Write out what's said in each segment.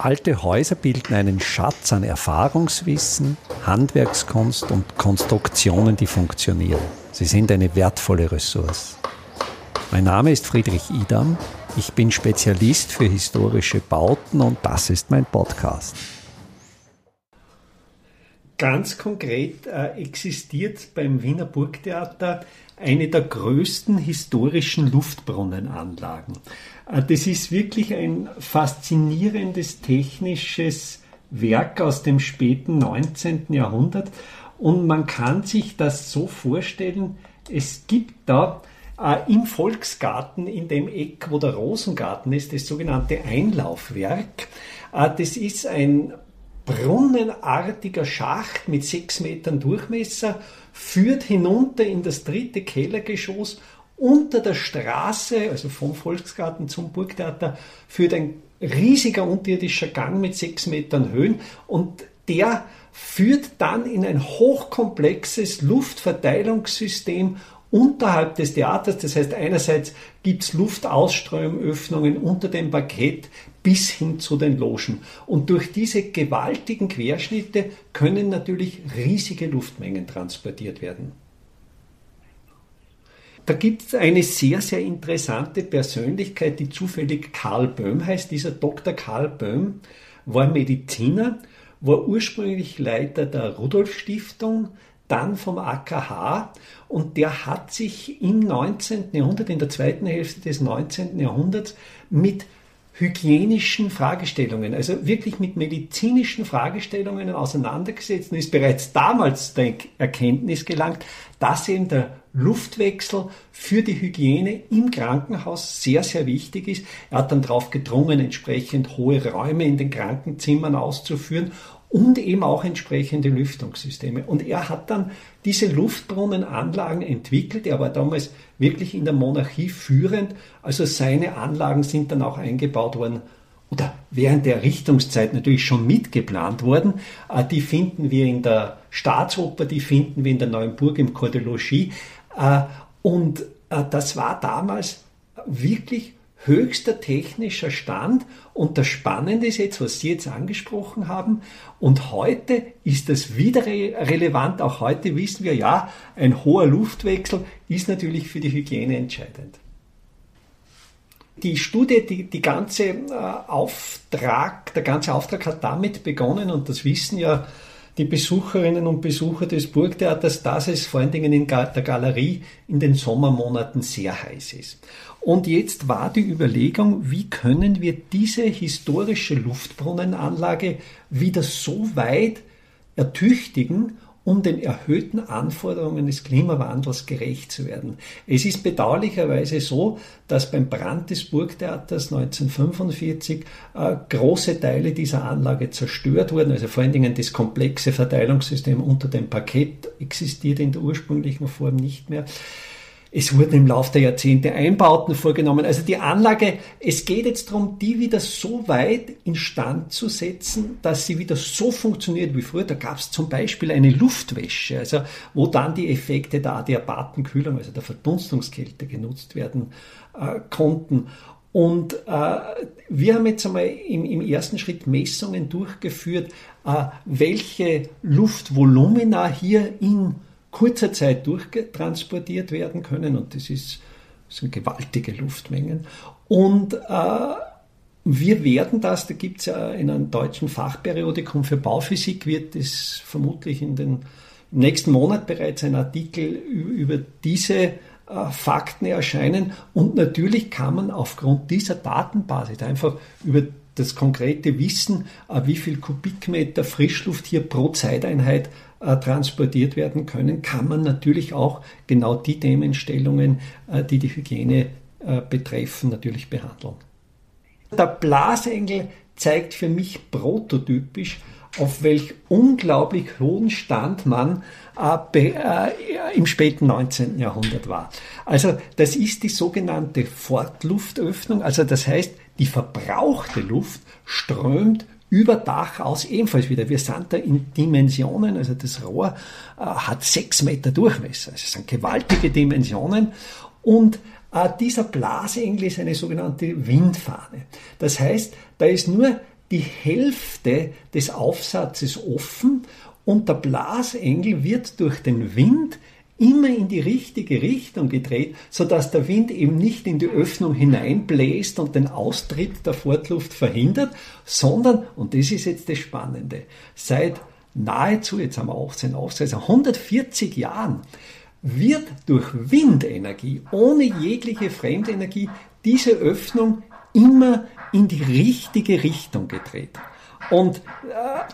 Alte Häuser bilden einen Schatz an Erfahrungswissen, Handwerkskunst und Konstruktionen, die funktionieren. Sie sind eine wertvolle Ressource. Mein Name ist Friedrich Idam. Ich bin Spezialist für historische Bauten und das ist mein Podcast. Ganz konkret äh, existiert beim Wiener Burgtheater eine der größten historischen Luftbrunnenanlagen. Äh, das ist wirklich ein faszinierendes technisches Werk aus dem späten 19. Jahrhundert und man kann sich das so vorstellen, es gibt da äh, im Volksgarten, in dem Eck, wo der Rosengarten ist, das sogenannte Einlaufwerk. Äh, das ist ein brunnenartiger Schacht mit sechs Metern Durchmesser, führt hinunter in das dritte Kellergeschoss. Unter der Straße, also vom Volksgarten zum Burgtheater, führt ein riesiger unterirdischer Gang mit sechs Metern Höhen und der führt dann in ein hochkomplexes Luftverteilungssystem unterhalb des Theaters. Das heißt, einerseits gibt es Luftausströmöffnungen unter dem Parkett bis hin zu den Logen. Und durch diese gewaltigen Querschnitte können natürlich riesige Luftmengen transportiert werden. Da gibt es eine sehr, sehr interessante Persönlichkeit, die zufällig Karl Böhm heißt. Dieser Dr. Karl Böhm war Mediziner, war ursprünglich Leiter der Rudolf Stiftung, dann vom AKH und der hat sich im 19. Jahrhundert, in der zweiten Hälfte des 19. Jahrhunderts mit hygienischen Fragestellungen, also wirklich mit medizinischen Fragestellungen auseinandergesetzt und ist bereits damals der Erkenntnis gelangt, dass eben der Luftwechsel für die Hygiene im Krankenhaus sehr, sehr wichtig ist. Er hat dann darauf gedrungen, entsprechend hohe Räume in den Krankenzimmern auszuführen und eben auch entsprechende Lüftungssysteme. Und er hat dann diese Luftbrunnenanlagen entwickelt. Er war damals wirklich in der Monarchie führend. Also seine Anlagen sind dann auch eingebaut worden oder während der Errichtungszeit natürlich schon mitgeplant worden. Äh, die finden wir in der Staatsoper, die finden wir in der Neuen Burg im Corps de Logis. Äh, und äh, das war damals wirklich höchster technischer Stand. Und das Spannende ist jetzt, was Sie jetzt angesprochen haben. Und heute ist das wieder relevant. Auch heute wissen wir, ja, ein hoher Luftwechsel ist natürlich für die Hygiene entscheidend. Die Studie, die, die ganze äh, Auftrag, der ganze Auftrag hat damit begonnen, und das wissen ja die Besucherinnen und Besucher des Burgtheaters, dass es vor allen Dingen in der Galerie in den Sommermonaten sehr heiß ist. Und jetzt war die Überlegung, wie können wir diese historische Luftbrunnenanlage wieder so weit ertüchtigen um den erhöhten Anforderungen des Klimawandels gerecht zu werden. Es ist bedauerlicherweise so, dass beim Brand des Burgtheaters 1945 äh, große Teile dieser Anlage zerstört wurden, also vor allen Dingen das komplexe Verteilungssystem unter dem Parkett existiert in der ursprünglichen Form nicht mehr. Es wurden im Laufe der Jahrzehnte Einbauten vorgenommen. Also die Anlage, es geht jetzt darum, die wieder so weit instand zu setzen, dass sie wieder so funktioniert wie früher. Da gab es zum Beispiel eine Luftwäsche, also wo dann die Effekte der Adiabatenkühlung, also der Verdunstungskälte genutzt werden äh, konnten. Und äh, wir haben jetzt einmal im, im, ersten Schritt Messungen durchgeführt, äh, welche Luftvolumina hier in kurzer Zeit durchtransportiert werden können und das, ist, das sind gewaltige Luftmengen. Und äh, wir werden das, da gibt es ja in einem deutschen Fachperiodikum für Bauphysik, wird es vermutlich in den im nächsten Monat bereits ein Artikel über diese äh, Fakten erscheinen. Und natürlich kann man aufgrund dieser Datenbasis einfach über das konkrete Wissen, äh, wie viel Kubikmeter Frischluft hier pro Zeiteinheit transportiert werden können, kann man natürlich auch genau die Themenstellungen, äh, die die Hygiene äh, betreffen, natürlich behandeln. Der Blasengel zeigt für mich prototypisch, auf welch unglaublich hohen Stand man äh, äh, im späten 19. Jahrhundert war. Also das ist die sogenannte Fortluftöffnung, also das heißt, die verbrauchte Luft strömt über Dach aus ebenfalls wieder. Wir sind da in Dimensionen, also das Rohr äh, hat sechs Meter Durchmesser. Also es sind gewaltige Dimensionen und äh, dieser Blasengel ist eine sogenannte Windfahne. Das heißt, da ist nur die Hälfte des Aufsatzes offen und der Blasengel wird durch den Wind immer in die richtige Richtung gedreht, sodass der Wind eben nicht in die Öffnung hineinbläst und den Austritt der Fortluft verhindert, sondern, und das ist jetzt das Spannende, seit nahezu, jetzt haben wir 18 Aufsätze, 140 Jahren wird durch Windenergie, ohne jegliche Fremdenergie, diese Öffnung immer in die richtige Richtung gedreht. Und äh,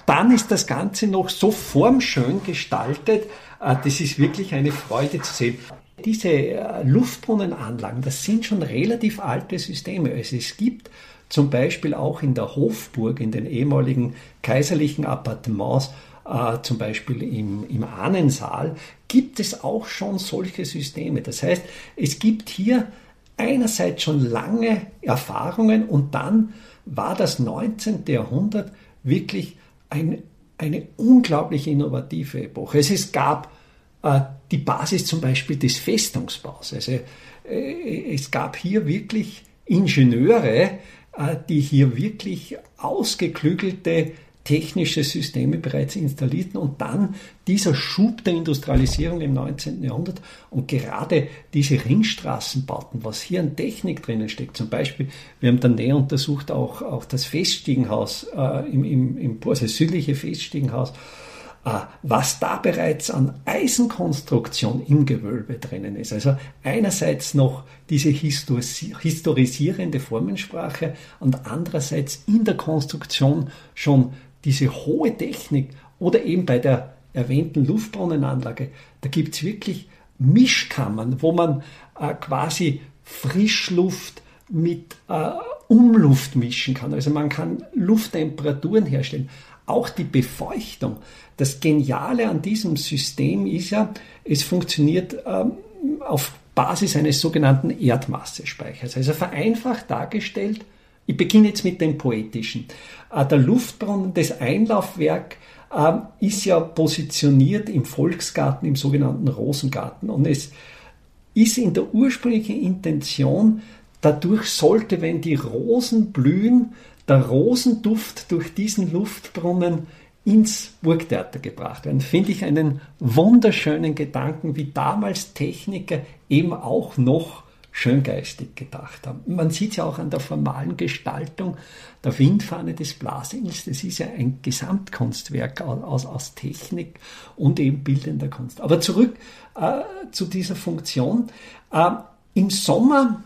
dann ist das Ganze noch so formschön gestaltet, äh, das ist wirklich eine Freude zu sehen. Diese äh, Luftbrunnenanlagen, das sind schon relativ alte Systeme. Also es gibt zum Beispiel auch in der Hofburg, in den ehemaligen kaiserlichen Appartements, äh, zum Beispiel im, im Ahnensaal, gibt es auch schon solche Systeme. Das heißt, es gibt hier einerseits schon lange Erfahrungen und dann war das 19. Jahrhundert wirklich ein, eine unglaublich innovative Epoche. Es, es gab äh, die Basis zum Beispiel des Festungsbaus. Also äh, es gab hier wirklich Ingenieure, äh, die hier wirklich ausgeklügelte technische Systeme bereits installierten und dann dieser Schub der Industrialisierung im 19. Jahrhundert und gerade diese Ringstraßenbauten, was hier an Technik drinnen steckt, zum Beispiel, wir haben dann näher untersucht auch, auch das Feststiegenhaus äh, im, im, im also südliche Feststiegenhaus, äh, was da bereits an Eisenkonstruktion im Gewölbe drinnen ist. Also einerseits noch diese historisierende Formensprache und andererseits in der Konstruktion schon diese hohe Technik oder eben bei der erwähnten Luftbrunnenanlage, da gibt es wirklich Mischkammern, wo man äh, quasi Frischluft mit äh, Umluft mischen kann. Also man kann Lufttemperaturen herstellen. Auch die Befeuchtung. Das Geniale an diesem System ist ja, es funktioniert ähm, auf Basis eines sogenannten Erdmassespeichers. Also vereinfacht dargestellt, ich beginne jetzt mit dem Poetischen. Äh, der Luftbrunnen, das Einlaufwerk, ähm, ist ja positioniert im Volksgarten, im sogenannten Rosengarten. Und es ist in der ursprünglichen Intention, dadurch sollte, wenn die Rosen blühen, der Rosenduft durch diesen Luftbrunnen ins Burgtheater gebracht werden. Finde ich einen wunderschönen Gedanken, wie damals Techniker eben auch noch schöngeistig gedacht haben. Man sieht es ja auch an der formalen Gestaltung der Windfahne des Blasengels. Das ist ja ein Gesamtkunstwerk aus, aus Technik und eben bildender Kunst. Aber zurück äh, zu dieser Funktion. Äh, Im Sommer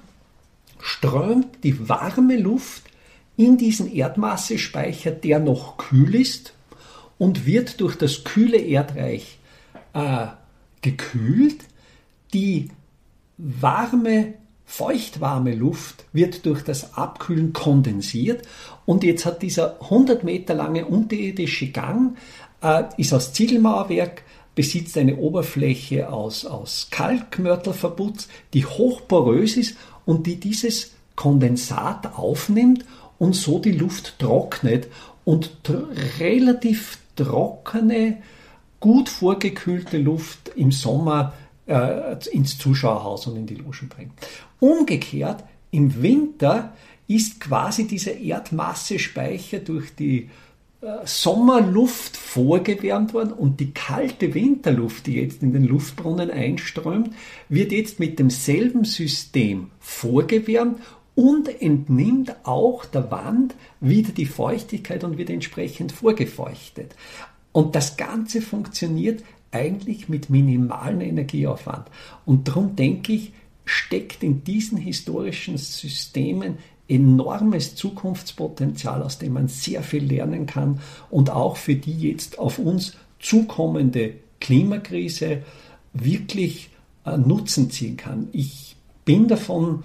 strömt die warme Luft in diesen Erdmassespeicher, der noch kühl ist und wird durch das kühle Erdreich äh, gekühlt. Die warme, feuchtwarme Luft wird durch das Abkühlen kondensiert. Und jetzt hat dieser 100 Meter lange unterirdische Gang, äh, ist aus Ziegelmauerwerk, besitzt eine Oberfläche aus, aus Kalkmörtelverbutz, die hochporös ist und die dieses Kondensat aufnimmt und so die Luft trocknet und relativ trockene, gut vorgekühlte Luft im Sommer äh, ins Zuschauerhaus und in die Logen bringt. Umgekehrt, im Winter ist quasi dieser Erdmassespeicher durch die äh, Sommerluft vorgewärmt worden und die kalte Winterluft, die jetzt in den Luftbrunnen einströmt, wird jetzt mit demselben System vorgewärmt und entnimmt auch der Wand wieder die Feuchtigkeit und wird entsprechend vorgefeuchtet. Und das Ganze funktioniert eigentlich mit minimalem Energieaufwand. Und darum denke ich, steckt in diesen historischen Systemen enormes Zukunftspotenzial, aus dem man sehr viel lernen kann und auch für die jetzt auf uns zukommende Klimakrise wirklich äh, Nutzen ziehen kann. Ich bin davon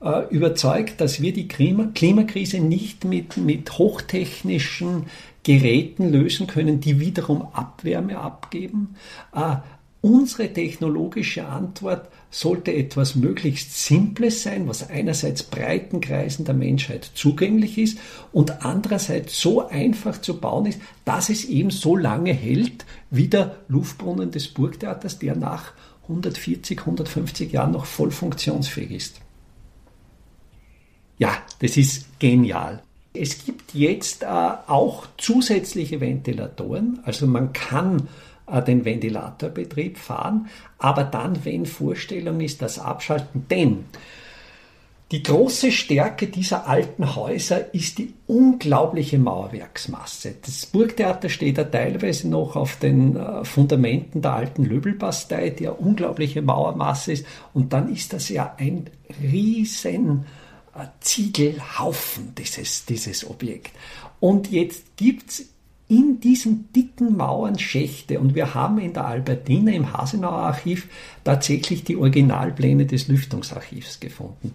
äh, überzeugt, dass wir die Klima Klimakrise nicht mit, mit hochtechnischen Geräten lösen können, die wiederum Abwärme abgeben. Äh, unsere technologische Antwort sollte etwas möglichst Simples sein, was einerseits breiten Kreisen der Menschheit zugänglich ist und andererseits so einfach zu bauen ist, dass es eben so lange hält wie der Luftbrunnen des Burgtheaters, der nach 140, 150 Jahren noch voll funktionsfähig ist. Ja, das ist genial. Es gibt jetzt äh, auch zusätzliche Ventilatoren, also man kann äh, den Ventilatorbetrieb fahren, aber dann, wenn Vorstellung ist, das Abschalten. Denn die große Stärke dieser alten Häuser ist die unglaubliche Mauerwerksmasse. Das Burgtheater steht ja teilweise noch auf den äh, Fundamenten der alten Löbelbastei, die ja unglaubliche Mauermasse ist. Und dann ist das ja ein riesen Ziegelhaufen, dieses, dieses Objekt. Und jetzt gibt's in diesen dicken Mauern Schächte. Und wir haben in der Albertina im Hasenauer Archiv tatsächlich die Originalpläne des Lüftungsarchivs gefunden.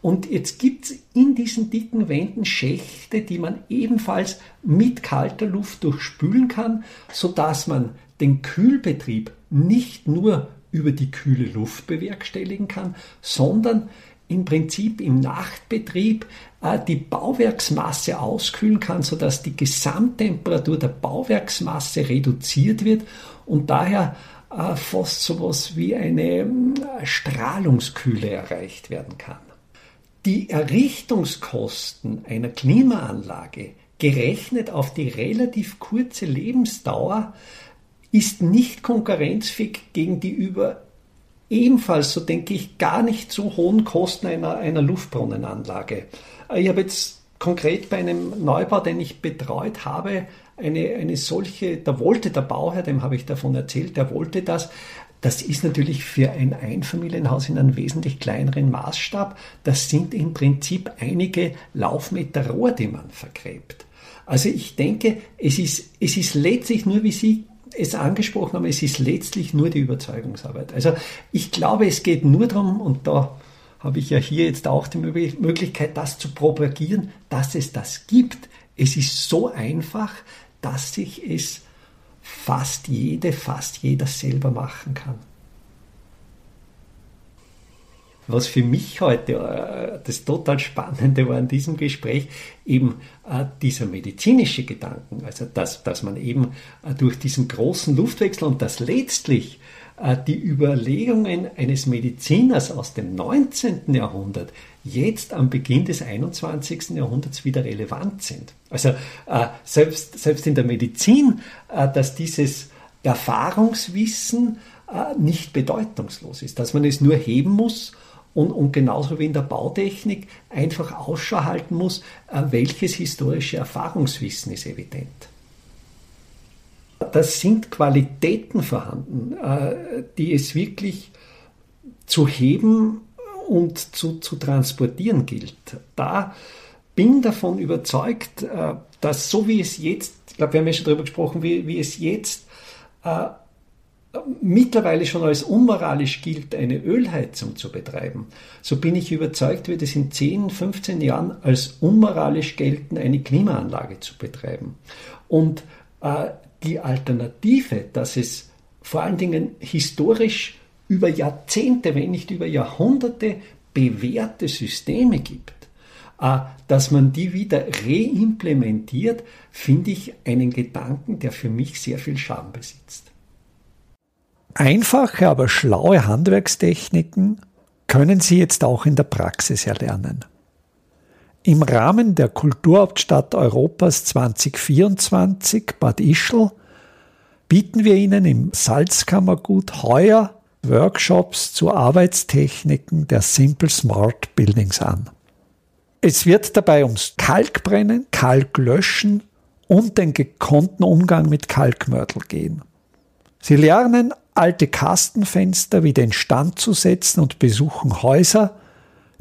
Und jetzt gibt es in diesen dicken Wänden Schächte, die man ebenfalls mit kalter Luft durchspülen kann, sodass man den Kühlbetrieb nicht nur über die kühle Luft bewerkstelligen kann, sondern im Prinzip im Nachtbetrieb äh, die Bauwerksmasse auskühlen kann, sodass die Gesamttemperatur der Bauwerksmasse reduziert wird und daher äh, fast so etwas wie eine äh, Strahlungskühle erreicht werden kann. Die Errichtungskosten einer Klimaanlage gerechnet auf die relativ kurze Lebensdauer ist nicht konkurrenzfähig gegen die über ebenfalls, so denke ich, gar nicht so hohen Kosten einer, einer Luftbrunnenanlage. Ich habe jetzt konkret bei einem Neubau, den ich betreut habe, eine, eine solche, da wollte der Bauherr, dem habe ich davon erzählt, der wollte das. Das ist natürlich für ein Einfamilienhaus in einem wesentlich kleineren Maßstab. Das sind im Prinzip einige Laufmeter Rohr, die man vergräbt. Also ich denke, es ist, es ist letztlich nur, wie Sie es angesprochen haben, es ist letztlich nur die Überzeugungsarbeit. Also ich glaube, es geht nur darum, und da habe ich ja hier jetzt auch die Möglichkeit, das zu propagieren, dass es das gibt. Es ist so einfach, dass sich es fast jede, fast jeder selber machen kann. Was für mich heute äh, das total Spannende war in diesem Gespräch, eben äh, dieser medizinische Gedanken, also dass, dass man eben äh, durch diesen großen Luftwechsel und das letztlich die Überlegungen eines Mediziners aus dem 19. Jahrhundert jetzt am Beginn des 21. Jahrhunderts wieder relevant sind. Also selbst, selbst in der Medizin, dass dieses Erfahrungswissen nicht bedeutungslos ist, dass man es nur heben muss und, und genauso wie in der Bautechnik einfach Ausschau halten muss, äh, welches historische Erfahrungswissen ist evident. Da sind Qualitäten vorhanden, äh, die es wirklich zu heben und zu, zu transportieren gilt. Da bin davon überzeugt, äh, dass so wie es jetzt, ich glaube, wir haben ja schon darüber gesprochen, wie, wie es jetzt mittlerweile schon als unmoralisch gilt, eine Ölheizung zu betreiben, so bin ich überzeugt, wird es in 10, 15 Jahren als unmoralisch gelten, eine Klimaanlage zu betreiben. Und äh, die Alternative, dass es vor allen Dingen historisch über Jahrzehnte, wenn nicht über Jahrhunderte bewährte Systeme gibt, äh, dass man die wieder reimplementiert, finde ich einen Gedanken, der für mich sehr viel Charme besitzt. Einfache, aber schlaue Handwerkstechniken können Sie jetzt auch in der Praxis erlernen. Im Rahmen der Kulturhauptstadt Europas 2024 Bad Ischl bieten wir Ihnen im Salzkammergut heuer Workshops zu Arbeitstechniken der Simple Smart Buildings an. Es wird dabei ums Kalkbrennen, Kalklöschen und den gekonnten Umgang mit Kalkmörtel gehen. Sie lernen alte Kastenfenster wieder instand zu setzen und besuchen Häuser,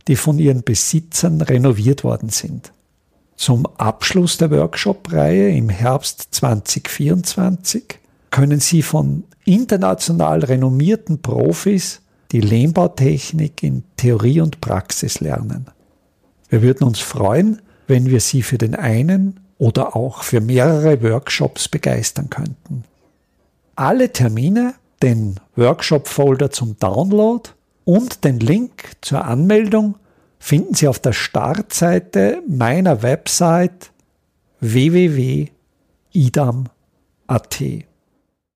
die von ihren Besitzern renoviert worden sind. Zum Abschluss der Workshop-Reihe im Herbst 2024 können Sie von international renommierten Profis die Lehmbautechnik in Theorie und Praxis lernen. Wir würden uns freuen, wenn wir Sie für den einen oder auch für mehrere Workshops begeistern könnten. Alle Termine den Workshop-Folder zum Download und den Link zur Anmeldung finden Sie auf der Startseite meiner Website www.idam.at.